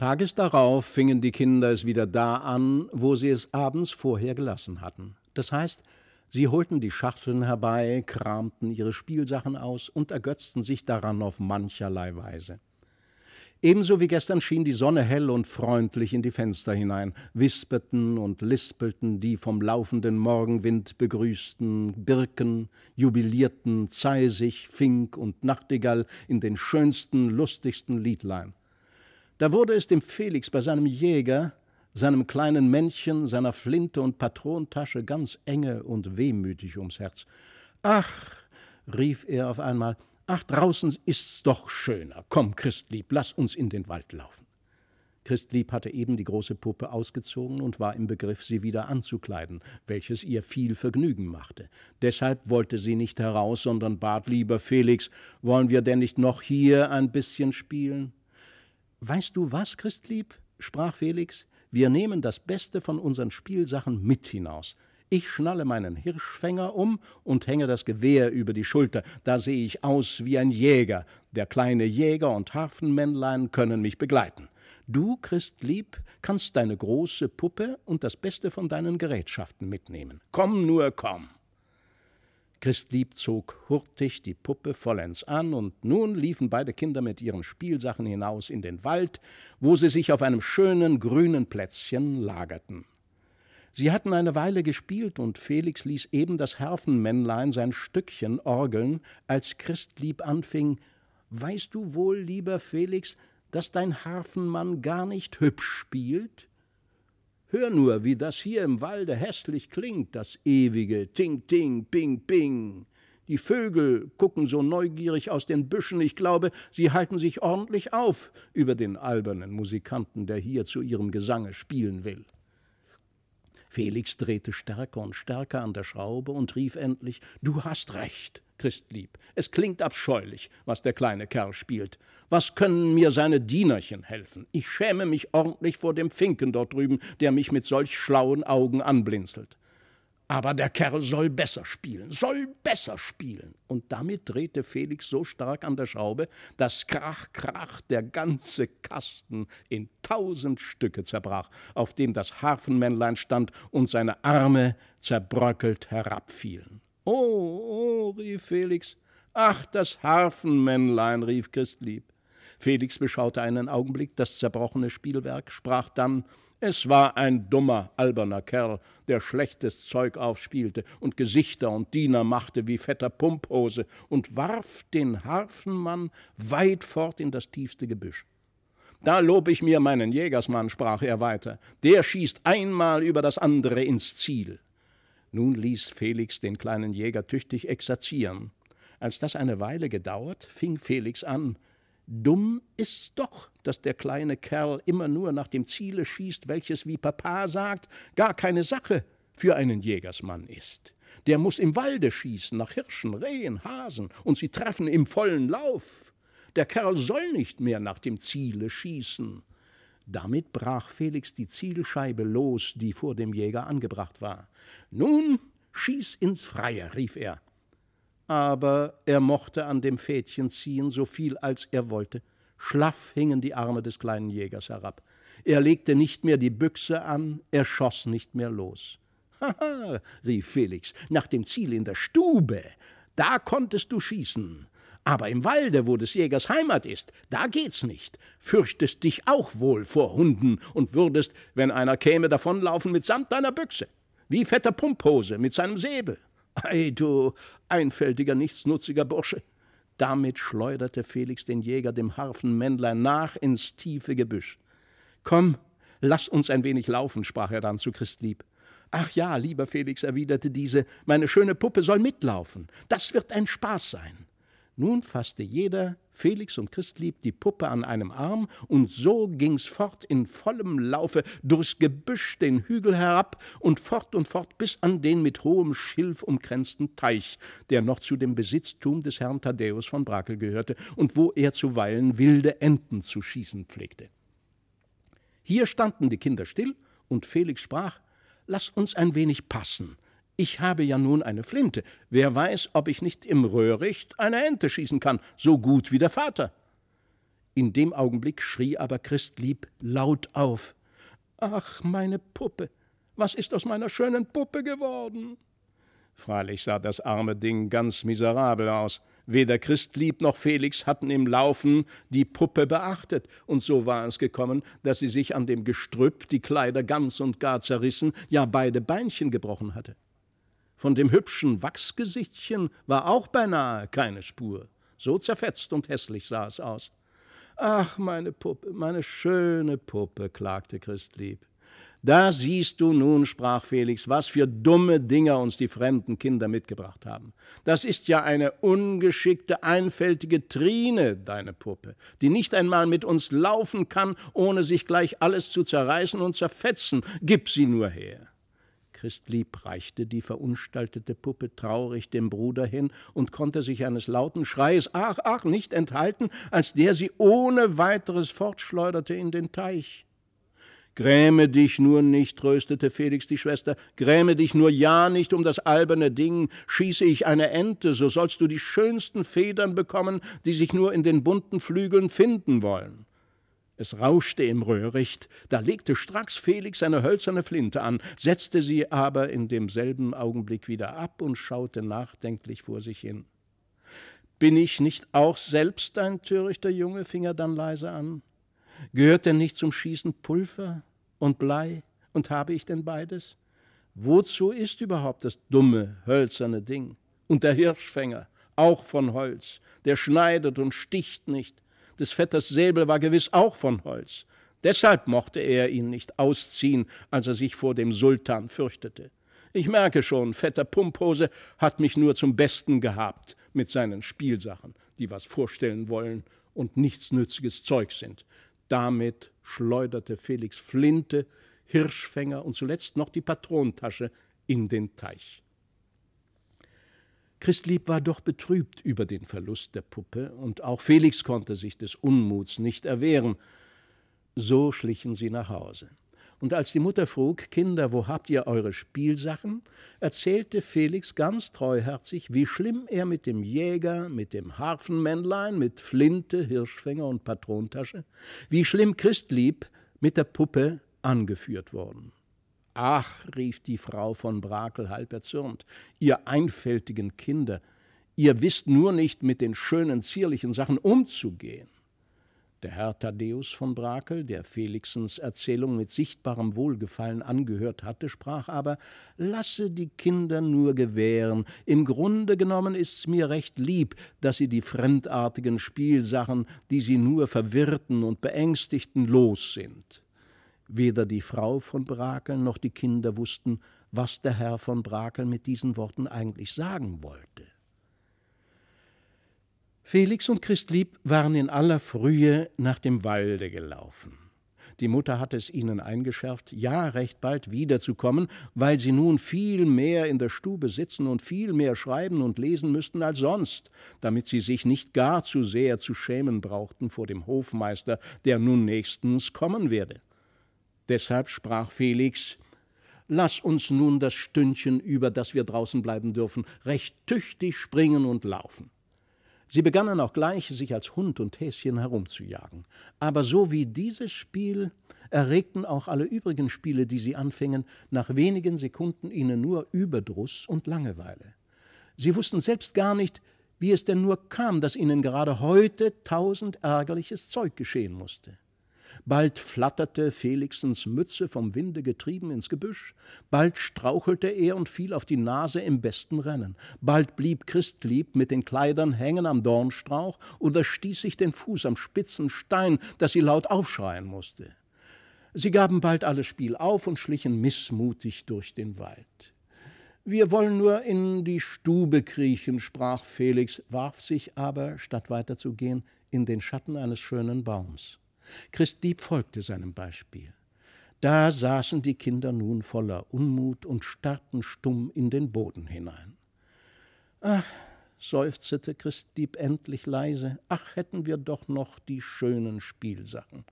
Tages darauf fingen die Kinder es wieder da an, wo sie es abends vorher gelassen hatten. Das heißt, sie holten die Schachteln herbei, kramten ihre Spielsachen aus und ergötzten sich daran auf mancherlei Weise. Ebenso wie gestern schien die Sonne hell und freundlich in die Fenster hinein, wisperten und lispelten die vom laufenden Morgenwind begrüßten Birken, jubilierten Zeisig, Fink und Nachtigall in den schönsten, lustigsten Liedlein. Da wurde es dem Felix bei seinem Jäger, seinem kleinen Männchen, seiner Flinte und Patrontasche ganz enge und wehmütig ums Herz. Ach, rief er auf einmal, ach, draußen ist's doch schöner. Komm, Christlieb, lass uns in den Wald laufen. Christlieb hatte eben die große Puppe ausgezogen und war im Begriff, sie wieder anzukleiden, welches ihr viel Vergnügen machte. Deshalb wollte sie nicht heraus, sondern bat lieber Felix, wollen wir denn nicht noch hier ein bisschen spielen? Weißt du was, Christlieb? sprach Felix, wir nehmen das Beste von unseren Spielsachen mit hinaus. Ich schnalle meinen Hirschfänger um und hänge das Gewehr über die Schulter. Da sehe ich aus wie ein Jäger. Der kleine Jäger und Harfenmännlein können mich begleiten. Du, Christlieb, kannst deine große Puppe und das Beste von deinen Gerätschaften mitnehmen. Komm nur, komm. Christlieb zog hurtig die Puppe vollends an, und nun liefen beide Kinder mit ihren Spielsachen hinaus in den Wald, wo sie sich auf einem schönen grünen Plätzchen lagerten. Sie hatten eine Weile gespielt, und Felix ließ eben das Harfenmännlein sein Stückchen orgeln, als Christlieb anfing Weißt du wohl, lieber Felix, dass dein Harfenmann gar nicht hübsch spielt? Hör nur, wie das hier im Walde hässlich klingt, das ewige Ting, Ting, Ping, Ping. Die Vögel gucken so neugierig aus den Büschen, ich glaube, sie halten sich ordentlich auf über den albernen Musikanten, der hier zu ihrem Gesange spielen will. Felix drehte stärker und stärker an der Schraube und rief endlich Du hast recht, Christlieb. Es klingt abscheulich, was der kleine Kerl spielt. Was können mir seine Dienerchen helfen? Ich schäme mich ordentlich vor dem Finken dort drüben, der mich mit solch schlauen Augen anblinzelt. Aber der Kerl soll besser spielen, soll besser spielen. Und damit drehte Felix so stark an der Schraube, dass krach, krach der ganze Kasten in tausend Stücke zerbrach, auf dem das Harfenmännlein stand und seine Arme zerbröckelt herabfielen. Oh, oh, rief Felix. Ach, das Harfenmännlein, rief Christlieb. Felix beschaute einen Augenblick das zerbrochene Spielwerk, sprach dann es war ein dummer, alberner Kerl, der schlechtes Zeug aufspielte und Gesichter und Diener machte wie fetter Pumphose und warf den Harfenmann weit fort in das tiefste Gebüsch. Da lob ich mir meinen Jägersmann, sprach er weiter, der schießt einmal über das andere ins Ziel. Nun ließ Felix den kleinen Jäger tüchtig exerzieren. Als das eine Weile gedauert, fing Felix an, Dumm ist's doch, dass der kleine Kerl immer nur nach dem Ziele schießt, welches, wie Papa sagt, gar keine Sache für einen Jägersmann ist. Der muss im Walde schießen, nach Hirschen, Rehen, Hasen, und sie treffen im vollen Lauf. Der Kerl soll nicht mehr nach dem Ziele schießen. Damit brach Felix die Zielscheibe los, die vor dem Jäger angebracht war. Nun schieß ins Freie, rief er aber er mochte an dem Fädchen ziehen, so viel als er wollte. Schlaff hingen die Arme des kleinen Jägers herab. Er legte nicht mehr die Büchse an, er schoss nicht mehr los. Haha, rief Felix, nach dem Ziel in der Stube, da konntest du schießen. Aber im Walde, wo des Jägers Heimat ist, da geht's nicht. Fürchtest dich auch wohl vor Hunden und würdest, wenn einer käme, davonlaufen mitsamt deiner Büchse, wie fetter Pumphose mit seinem Säbel. Ei, du einfältiger, nichtsnutziger Bursche! Damit schleuderte Felix den Jäger dem Harfenmännlein nach ins tiefe Gebüsch. Komm, lass uns ein wenig laufen, sprach er dann zu Christlieb. Ach ja, lieber Felix, erwiderte diese, meine schöne Puppe soll mitlaufen. Das wird ein Spaß sein. Nun fasste jeder, Felix und Christlieb, die Puppe an einem Arm, und so ging's fort in vollem Laufe durchs Gebüsch den Hügel herab und fort und fort bis an den mit hohem Schilf umkränzten Teich, der noch zu dem Besitztum des Herrn Thaddäus von Brakel gehörte und wo er zuweilen wilde Enten zu schießen pflegte. Hier standen die Kinder still, und Felix sprach Lass uns ein wenig passen, ich habe ja nun eine Flinte. Wer weiß, ob ich nicht im Röhricht eine Ente schießen kann, so gut wie der Vater. In dem Augenblick schrie aber Christlieb laut auf. Ach, meine Puppe, was ist aus meiner schönen Puppe geworden? Freilich sah das arme Ding ganz miserabel aus. Weder Christlieb noch Felix hatten im Laufen die Puppe beachtet, und so war es gekommen, dass sie sich an dem Gestrüpp die Kleider ganz und gar zerrissen, ja beide Beinchen gebrochen hatte. Von dem hübschen Wachsgesichtchen war auch beinahe keine Spur. So zerfetzt und hässlich sah es aus. Ach, meine Puppe, meine schöne Puppe, klagte Christlieb. Da siehst du nun, sprach Felix, was für dumme Dinger uns die fremden Kinder mitgebracht haben. Das ist ja eine ungeschickte, einfältige Trine, deine Puppe, die nicht einmal mit uns laufen kann, ohne sich gleich alles zu zerreißen und zerfetzen. Gib sie nur her. Christlieb reichte die verunstaltete Puppe traurig dem Bruder hin und konnte sich eines lauten Schreies, ach, ach, nicht enthalten, als der sie ohne weiteres fortschleuderte in den Teich. Gräme dich nur nicht, tröstete Felix die Schwester, gräme dich nur ja nicht um das alberne Ding, schieße ich eine Ente, so sollst du die schönsten Federn bekommen, die sich nur in den bunten Flügeln finden wollen. Es rauschte im Röhricht, da legte stracks Felix eine hölzerne Flinte an, setzte sie aber in demselben Augenblick wieder ab und schaute nachdenklich vor sich hin. Bin ich nicht auch selbst ein törichter Junge? fing er dann leise an. Gehört denn nicht zum Schießen Pulver? und Blei, und habe ich denn beides? Wozu ist überhaupt das dumme, hölzerne Ding? Und der Hirschfänger, auch von Holz, der schneidet und sticht nicht. Des Vetters Säbel war gewiss auch von Holz. Deshalb mochte er ihn nicht ausziehen, als er sich vor dem Sultan fürchtete. Ich merke schon, Vetter Pumphose hat mich nur zum Besten gehabt mit seinen Spielsachen, die was vorstellen wollen und nichtsnütziges Zeug sind. Damit schleuderte Felix Flinte, Hirschfänger und zuletzt noch die Patrontasche in den Teich. Christlieb war doch betrübt über den Verlust der Puppe, und auch Felix konnte sich des Unmuts nicht erwehren. So schlichen sie nach Hause. Und als die Mutter frug, Kinder, wo habt ihr eure Spielsachen, erzählte Felix ganz treuherzig, wie schlimm er mit dem Jäger, mit dem Harfenmännlein, mit Flinte, Hirschfänger und Patrontasche, wie schlimm Christlieb mit der Puppe angeführt worden. Ach, rief die Frau von Brakel halb erzürnt, ihr einfältigen Kinder, ihr wisst nur nicht mit den schönen, zierlichen Sachen umzugehen. Der Herr Thaddäus von Brakel, der Felixens Erzählung mit sichtbarem Wohlgefallen angehört hatte, sprach aber: Lasse die Kinder nur gewähren. Im Grunde genommen ist's mir recht lieb, dass sie die fremdartigen Spielsachen, die sie nur verwirrten und beängstigten, los sind. Weder die Frau von Brakel noch die Kinder wussten, was der Herr von Brakel mit diesen Worten eigentlich sagen wollte. Felix und Christlieb waren in aller Frühe nach dem Walde gelaufen. Die Mutter hatte es ihnen eingeschärft, ja recht bald wiederzukommen, weil sie nun viel mehr in der Stube sitzen und viel mehr schreiben und lesen müssten als sonst, damit sie sich nicht gar zu sehr zu schämen brauchten vor dem Hofmeister, der nun nächstens kommen werde. Deshalb sprach Felix Lass uns nun das Stündchen, über das wir draußen bleiben dürfen, recht tüchtig springen und laufen. Sie begannen auch gleich, sich als Hund und Häschen herumzujagen. Aber so wie dieses Spiel erregten auch alle übrigen Spiele, die sie anfingen, nach wenigen Sekunden ihnen nur Überdruss und Langeweile. Sie wussten selbst gar nicht, wie es denn nur kam, dass ihnen gerade heute tausend ärgerliches Zeug geschehen musste. Bald flatterte Felixens Mütze vom Winde getrieben ins Gebüsch, bald strauchelte er und fiel auf die Nase im besten Rennen, bald blieb Christlieb mit den Kleidern hängen am Dornstrauch oder stieß sich den Fuß am spitzen Stein, dass sie laut aufschreien musste. Sie gaben bald alles Spiel auf und schlichen missmutig durch den Wald. Wir wollen nur in die Stube kriechen, sprach Felix, warf sich aber, statt weiterzugehen, in den Schatten eines schönen Baums. Christlieb folgte seinem Beispiel. Da saßen die Kinder nun voller Unmut und starrten stumm in den Boden hinein. Ach, seufzete Christlieb endlich leise, ach, hätten wir doch noch die schönen Spielsachen.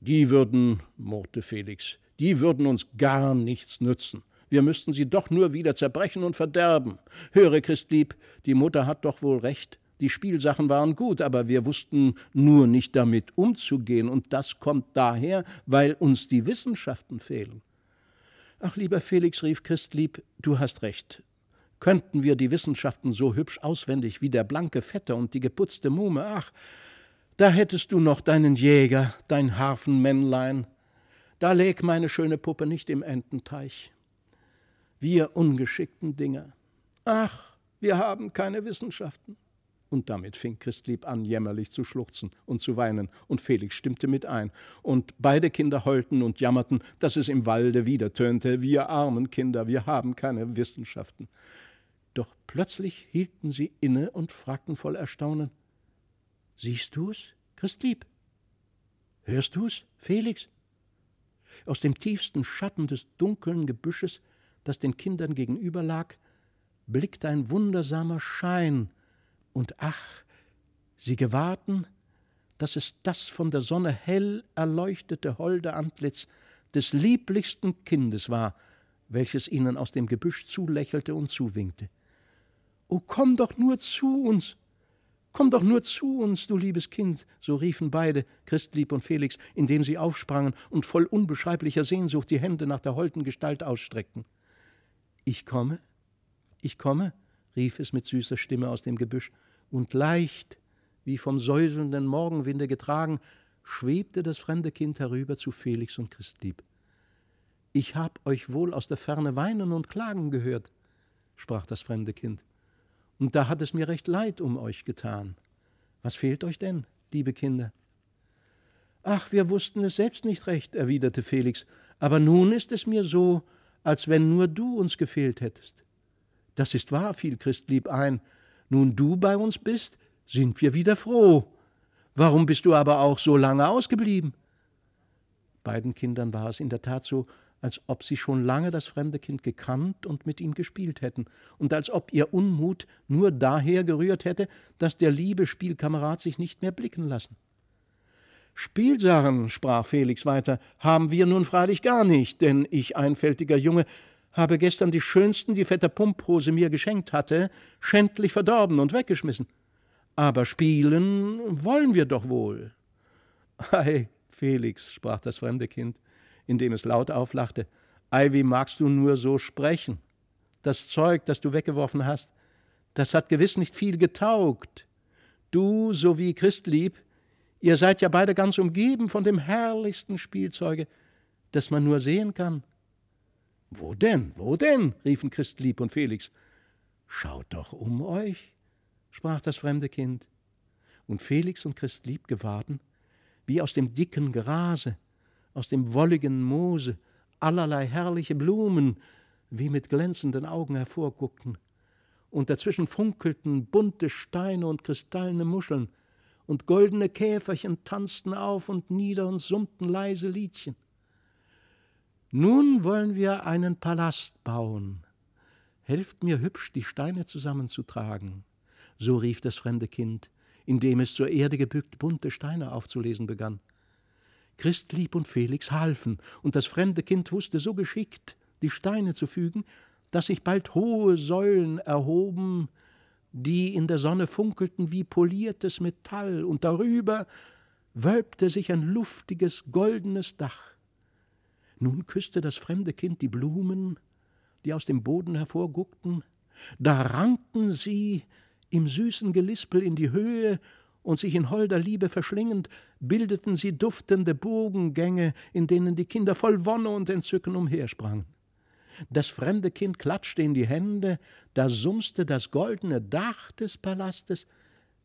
Die würden, murrte Felix, die würden uns gar nichts nützen. Wir müssten sie doch nur wieder zerbrechen und verderben. Höre, Christlieb, die Mutter hat doch wohl recht, Die Spielsachen waren gut, aber wir wussten nur nicht damit umzugehen, und das kommt daher, weil uns die Wissenschaften fehlen. Ach, lieber Felix, rief Christlieb, du hast recht. Könnten wir die Wissenschaften so hübsch auswendig wie der blanke Vetter und die geputzte Muhme, ach, da hättest du noch deinen Jäger, dein Hafenmännlein. Da läg meine schöne Puppe nicht im Ententeich. Wir ungeschickten Dinger. Ach, wir haben keine Wissenschaften. Und damit fing Christlieb an, jämmerlich zu schluchzen und zu weinen, und Felix stimmte mit ein, und beide Kinder heulten und jammerten, dass es im Walde wieder tönte, wir armen Kinder, wir haben keine Wissenschaften. Doch plötzlich hielten sie inne und fragten voll Erstaunen Siehst du's, Christlieb? Hörst du's, Felix? Aus dem tiefsten Schatten des dunklen Gebüsches, das den Kindern gegenüber lag, blickte ein wundersamer Schein und ach, sie gewahrten, dass es das von der Sonne hell erleuchtete holde Antlitz des lieblichsten Kindes war, welches ihnen aus dem Gebüsch zulächelte und zuwinkte. O komm doch nur zu uns, komm doch nur zu uns, du liebes Kind, so riefen beide, Christlieb und Felix, indem sie aufsprangen und voll unbeschreiblicher Sehnsucht die Hände nach der holden Gestalt ausstreckten. Ich komme, ich komme, rief es mit süßer Stimme aus dem Gebüsch, und leicht, wie vom säuselnden Morgenwinde getragen, schwebte das fremde Kind herüber zu Felix und Christlieb. Ich hab euch wohl aus der Ferne weinen und klagen gehört, sprach das fremde Kind, und da hat es mir recht leid um euch getan. Was fehlt euch denn, liebe Kinder? Ach, wir wussten es selbst nicht recht, erwiderte Felix, aber nun ist es mir so, als wenn nur du uns gefehlt hättest. Das ist wahr, fiel Christlieb ein, nun du bei uns bist, sind wir wieder froh. Warum bist du aber auch so lange ausgeblieben? Beiden Kindern war es in der Tat so, als ob sie schon lange das fremde Kind gekannt und mit ihm gespielt hätten, und als ob ihr Unmut nur daher gerührt hätte, dass der liebe Spielkamerad sich nicht mehr blicken lassen. Spielsachen, sprach Felix weiter, haben wir nun freilich gar nicht, denn ich, einfältiger Junge, habe gestern die schönsten, die Vetter Pumphose mir geschenkt hatte, schändlich verdorben und weggeschmissen. Aber spielen wollen wir doch wohl. Ei, Felix, sprach das fremde Kind, indem es laut auflachte, ei, wie magst du nur so sprechen? Das Zeug, das du weggeworfen hast, das hat gewiss nicht viel getaugt. Du sowie Christlieb, ihr seid ja beide ganz umgeben von dem herrlichsten Spielzeuge, das man nur sehen kann. Wo denn, wo denn? riefen Christlieb und Felix. Schaut doch um euch, sprach das fremde Kind. Und Felix und Christlieb gewahrten, wie aus dem dicken Grase, aus dem wolligen Moose, allerlei herrliche Blumen wie mit glänzenden Augen hervorguckten, und dazwischen funkelten bunte Steine und kristallene Muscheln, und goldene Käferchen tanzten auf und nieder und summten leise Liedchen. Nun wollen wir einen Palast bauen. Helft mir hübsch, die Steine zusammenzutragen. So rief das fremde Kind, indem es zur Erde gebückt bunte Steine aufzulesen begann. Christlieb und Felix halfen, und das fremde Kind wusste so geschickt, die Steine zu fügen, dass sich bald hohe Säulen erhoben, die in der Sonne funkelten wie poliertes Metall, und darüber wölbte sich ein luftiges, goldenes Dach. Nun küsste das fremde Kind die Blumen, die aus dem Boden hervorguckten, da rankten sie im süßen Gelispel in die Höhe, und sich in holder Liebe verschlingend, bildeten sie duftende Bogengänge, in denen die Kinder voll Wonne und Entzücken umhersprangen. Das fremde Kind klatschte in die Hände, da sumste das goldene Dach des Palastes,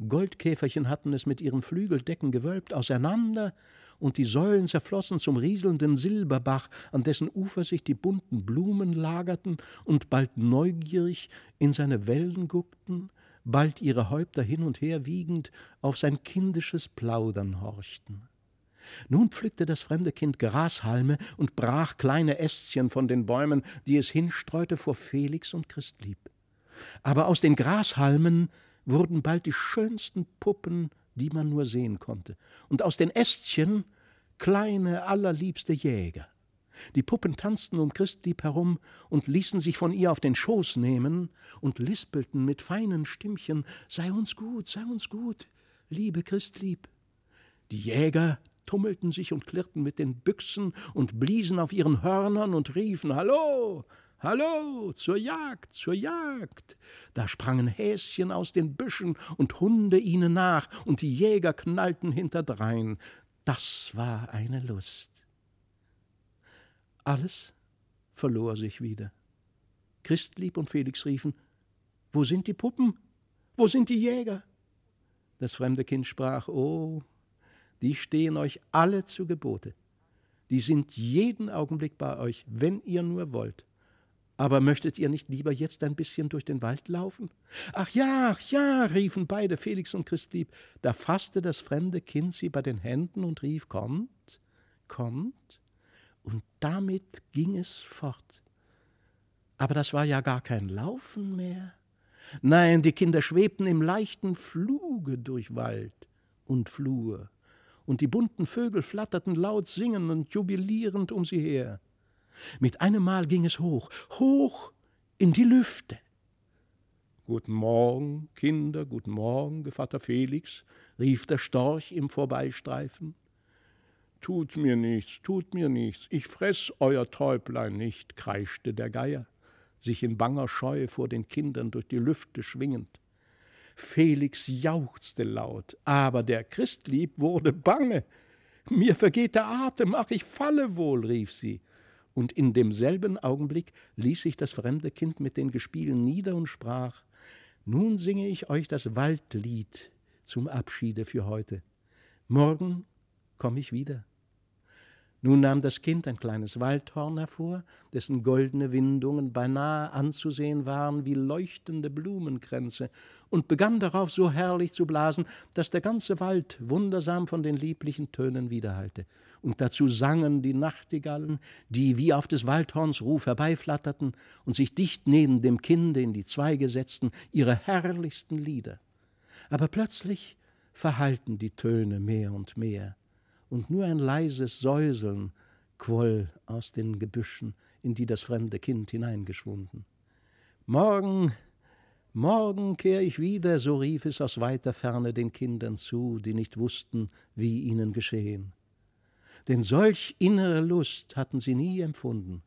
Goldkäferchen hatten es mit ihren Flügeldecken gewölbt auseinander, und die Säulen zerflossen zum rieselnden Silberbach, an dessen Ufer sich die bunten Blumen lagerten und bald neugierig in seine Wellen guckten, bald ihre Häupter hin und her wiegend auf sein kindisches Plaudern horchten. Nun pflückte das fremde Kind Grashalme und brach kleine Ästchen von den Bäumen, die es hinstreute vor Felix und Christlieb. Aber aus den Grashalmen wurden bald die schönsten Puppen, die man nur sehen konnte, und aus den Ästchen kleine, allerliebste Jäger. Die Puppen tanzten um Christlieb herum und ließen sich von ihr auf den Schoß nehmen und lispelten mit feinen Stimmchen: Sei uns gut, sei uns gut, liebe Christlieb. Die Jäger tummelten sich und klirrten mit den Büchsen und bliesen auf ihren Hörnern und riefen: Hallo, Hallo, zur Jagd, zur Jagd! Da sprangen Häschen aus den Büschen und Hunde ihnen nach, und die Jäger knallten hinterdrein. Das war eine Lust. Alles verlor sich wieder. Christlieb und Felix riefen: Wo sind die Puppen? Wo sind die Jäger? Das fremde Kind sprach: Oh, die stehen euch alle zu Gebote. Die sind jeden Augenblick bei euch, wenn ihr nur wollt. Aber möchtet ihr nicht lieber jetzt ein bisschen durch den Wald laufen? Ach ja, ach ja, riefen beide Felix und Christlieb. Da fasste das fremde Kind sie bei den Händen und rief: Kommt, kommt. Und damit ging es fort. Aber das war ja gar kein Laufen mehr. Nein, die Kinder schwebten im leichten Fluge durch Wald und Flur, und die bunten Vögel flatterten laut singend und jubilierend um sie her. Mit einem Mal ging es hoch, hoch in die Lüfte. Guten Morgen, Kinder, guten Morgen, Gevatter Felix, rief der Storch im Vorbeistreifen. Tut mir nichts, tut mir nichts, ich fress euer Täublein nicht, kreischte der Geier, sich in banger Scheu vor den Kindern durch die Lüfte schwingend. Felix jauchzte laut, aber der Christlieb wurde bange. Mir vergeht der Atem, ach, ich falle wohl, rief sie und in demselben Augenblick ließ sich das fremde Kind mit den Gespielen nieder und sprach Nun singe ich euch das Waldlied zum Abschiede für heute. Morgen komm ich wieder. Nun nahm das Kind ein kleines Waldhorn hervor, dessen goldene Windungen beinahe anzusehen waren wie leuchtende Blumenkränze, und begann darauf so herrlich zu blasen, dass der ganze Wald wundersam von den lieblichen Tönen widerhallte. Und dazu sangen die Nachtigallen, die wie auf des Waldhorns Ruf herbeiflatterten und sich dicht neben dem Kinde in die Zweige setzten, ihre herrlichsten Lieder. Aber plötzlich verhallten die Töne mehr und mehr und nur ein leises Säuseln quoll aus den Gebüschen, in die das fremde Kind hineingeschwunden. Morgen, morgen kehr ich wieder, so rief es aus weiter Ferne den Kindern zu, die nicht wussten, wie ihnen geschehen. Denn solch innere Lust hatten sie nie empfunden.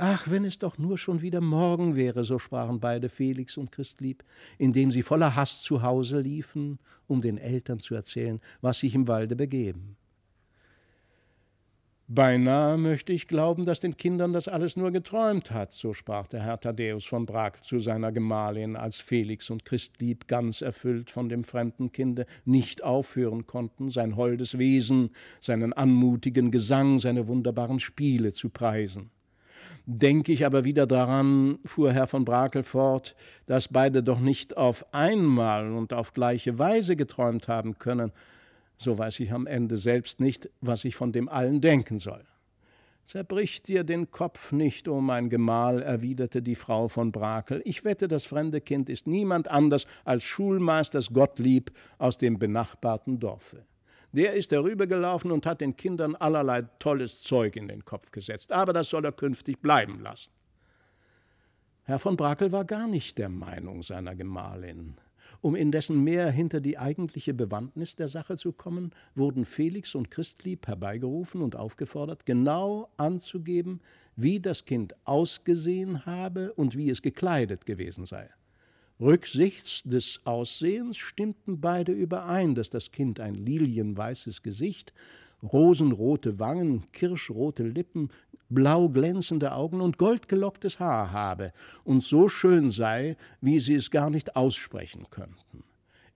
Ach, wenn es doch nur schon wieder morgen wäre, so sprachen beide Felix und Christlieb, indem sie voller Hast zu Hause liefen, um den Eltern zu erzählen, was sich im Walde begeben. Beinahe möchte ich glauben, dass den Kindern das alles nur geträumt hat, so sprach der Herr Thaddäus von Brakel zu seiner Gemahlin, als Felix und Christlieb ganz erfüllt von dem fremden Kinde nicht aufhören konnten, sein holdes Wesen, seinen anmutigen Gesang, seine wunderbaren Spiele zu preisen. Denke ich aber wieder daran, fuhr Herr von Brakel fort, dass beide doch nicht auf einmal und auf gleiche Weise geträumt haben können, so weiß ich am Ende selbst nicht, was ich von dem allen denken soll. Zerbrich dir den Kopf nicht, o oh mein Gemahl, erwiderte die Frau von Brakel. Ich wette, das fremde Kind ist niemand anders als Schulmeisters Gottlieb aus dem benachbarten Dorfe. Der ist herübergelaufen und hat den Kindern allerlei tolles Zeug in den Kopf gesetzt, aber das soll er künftig bleiben lassen. Herr von Brakel war gar nicht der Meinung seiner Gemahlin. Um indessen mehr hinter die eigentliche Bewandtnis der Sache zu kommen, wurden Felix und Christlieb herbeigerufen und aufgefordert, genau anzugeben, wie das Kind ausgesehen habe und wie es gekleidet gewesen sei. Rücksichts des Aussehens stimmten beide überein, dass das Kind ein lilienweißes Gesicht, rosenrote Wangen, kirschrote Lippen, blau glänzende Augen und goldgelocktes Haar habe und so schön sei, wie sie es gar nicht aussprechen könnten.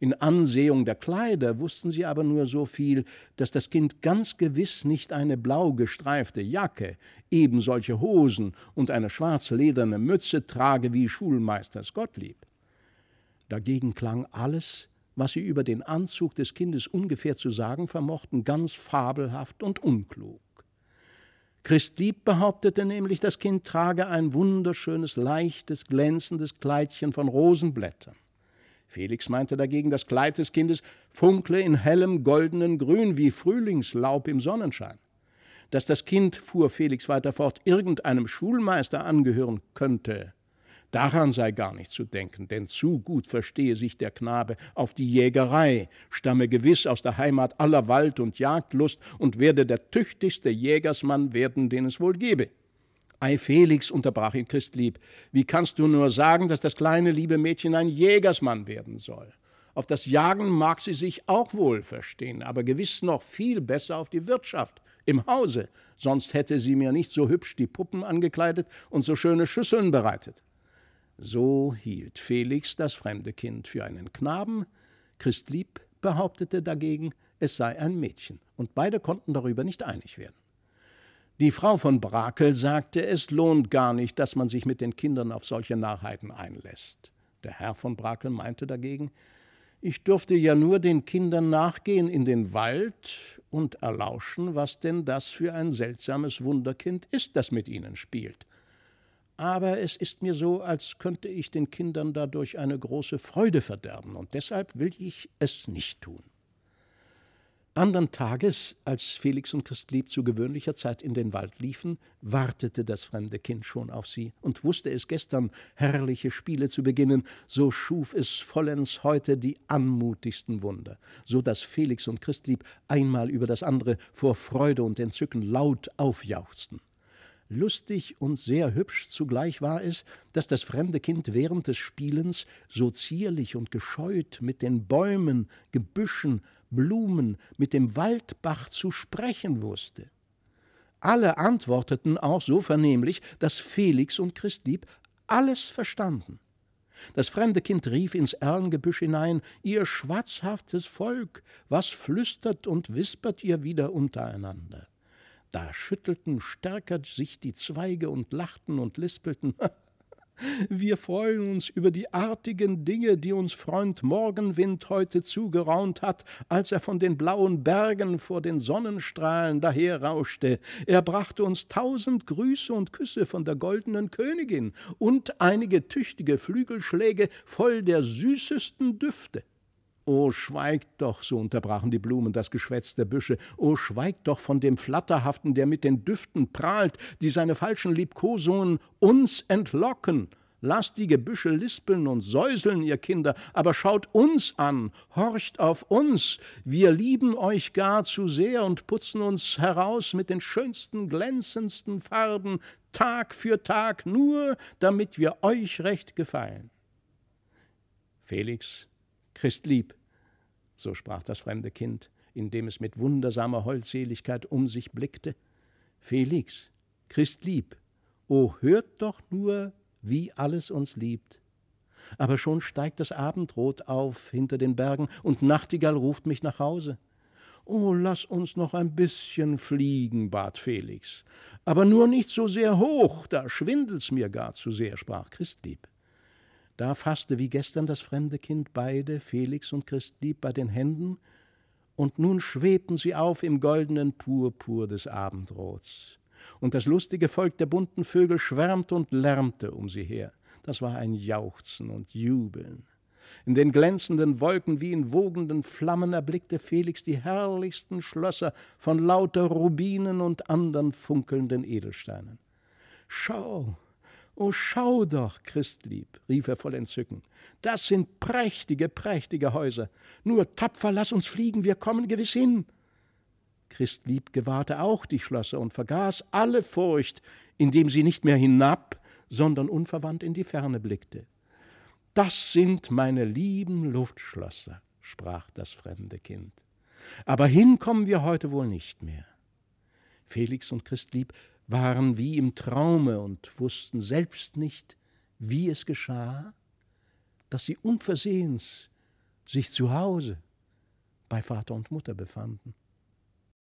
In Ansehung der Kleider wussten sie aber nur so viel, dass das Kind ganz gewiss nicht eine blau gestreifte Jacke, eben solche Hosen und eine schwarzlederne Mütze trage wie Schulmeisters Gottlieb. Dagegen klang alles, was sie über den Anzug des Kindes ungefähr zu sagen vermochten, ganz fabelhaft und unklug. Christlieb behauptete nämlich, das Kind trage ein wunderschönes, leichtes, glänzendes Kleidchen von Rosenblättern. Felix meinte dagegen, das Kleid des Kindes funkle in hellem goldenen Grün wie Frühlingslaub im Sonnenschein. dass das Kind, fuhr Felix weiter fort, irgendeinem Schulmeister angehören könnte, Daran sei gar nicht zu denken, denn zu gut verstehe sich der Knabe auf die Jägerei, stamme gewiss aus der Heimat aller Wald- und Jagdlust und werde der tüchtigste Jägersmann werden, den es wohl gebe. Ei, Felix, unterbrach ihn Christlieb, wie kannst du nur sagen, dass das kleine liebe Mädchen ein Jägersmann werden soll? Auf das Jagen mag sie sich auch wohl verstehen, aber gewiss noch viel besser auf die Wirtschaft im Hause, sonst hätte sie mir nicht so hübsch die Puppen angekleidet und so schöne Schüsseln bereitet. So hielt Felix das fremde Kind für einen Knaben, Christlieb behauptete dagegen, es sei ein Mädchen, und beide konnten darüber nicht einig werden. Die Frau von Brakel sagte, es lohnt gar nicht, dass man sich mit den Kindern auf solche Narrheiten einlässt. Der Herr von Brakel meinte dagegen, ich durfte ja nur den Kindern nachgehen in den Wald und erlauschen, was denn das für ein seltsames Wunderkind ist, das mit ihnen spielt aber es ist mir so, als könnte ich den Kindern dadurch eine große Freude verderben, und deshalb will ich es nicht tun. Andern Tages, als Felix und Christlieb zu gewöhnlicher Zeit in den Wald liefen, wartete das fremde Kind schon auf sie und wusste es gestern herrliche Spiele zu beginnen, so schuf es vollends heute die anmutigsten Wunder, so dass Felix und Christlieb einmal über das andere vor Freude und Entzücken laut aufjauchzten. Lustig und sehr hübsch zugleich war es, dass das fremde Kind während des Spielens so zierlich und gescheut mit den Bäumen, Gebüschen, Blumen, mit dem Waldbach zu sprechen wusste. Alle antworteten auch so vernehmlich, dass Felix und Christlieb alles verstanden. Das fremde Kind rief ins Erlengebüsch hinein, ihr schwatzhaftes Volk, was flüstert und wispert ihr wieder untereinander? Da schüttelten stärker sich die Zweige und lachten und lispelten. Wir freuen uns über die artigen Dinge, die uns Freund Morgenwind heute zugeraunt hat, als er von den blauen Bergen vor den Sonnenstrahlen daherrauschte. Er brachte uns tausend Grüße und Küsse von der goldenen Königin und einige tüchtige Flügelschläge voll der süßesten Düfte. O schweigt doch, so unterbrachen die Blumen das Geschwätz der Büsche, o schweigt doch von dem Flatterhaften, der mit den Düften prahlt, die seine falschen Liebkosungen uns entlocken. Lasst die Gebüsche lispeln und säuseln, ihr Kinder, aber schaut uns an, horcht auf uns, wir lieben euch gar zu sehr und putzen uns heraus mit den schönsten, glänzendsten Farben, Tag für Tag, nur damit wir euch recht gefallen. Felix Christlieb, so sprach das fremde Kind, indem es mit wundersamer Holdseligkeit um sich blickte. Felix, Christlieb, o hört doch nur, wie alles uns liebt. Aber schon steigt das Abendrot auf hinter den Bergen und Nachtigall ruft mich nach Hause. Oh, lass uns noch ein bisschen fliegen, bat Felix. Aber nur nicht so sehr hoch, da schwindelt's mir gar zu sehr, sprach Christlieb. Da fasste wie gestern das fremde Kind beide, Felix und Christlieb, bei den Händen, und nun schwebten sie auf im goldenen Purpur des Abendrots. Und das lustige Volk der bunten Vögel schwärmte und lärmte um sie her. Das war ein Jauchzen und Jubeln. In den glänzenden Wolken wie in wogenden Flammen erblickte Felix die herrlichsten Schlösser von lauter Rubinen und andern funkelnden Edelsteinen. Schau, O schau doch, Christlieb, rief er voll Entzücken, das sind prächtige, prächtige Häuser. Nur tapfer lass uns fliegen, wir kommen gewiss hin. Christlieb gewahrte auch die Schlösser und vergaß alle Furcht, indem sie nicht mehr hinab, sondern unverwandt in die Ferne blickte. Das sind meine lieben Luftschlösser, sprach das fremde Kind. Aber hin kommen wir heute wohl nicht mehr. Felix und Christlieb waren wie im Traume und wussten selbst nicht, wie es geschah, dass sie unversehens sich zu Hause bei Vater und Mutter befanden.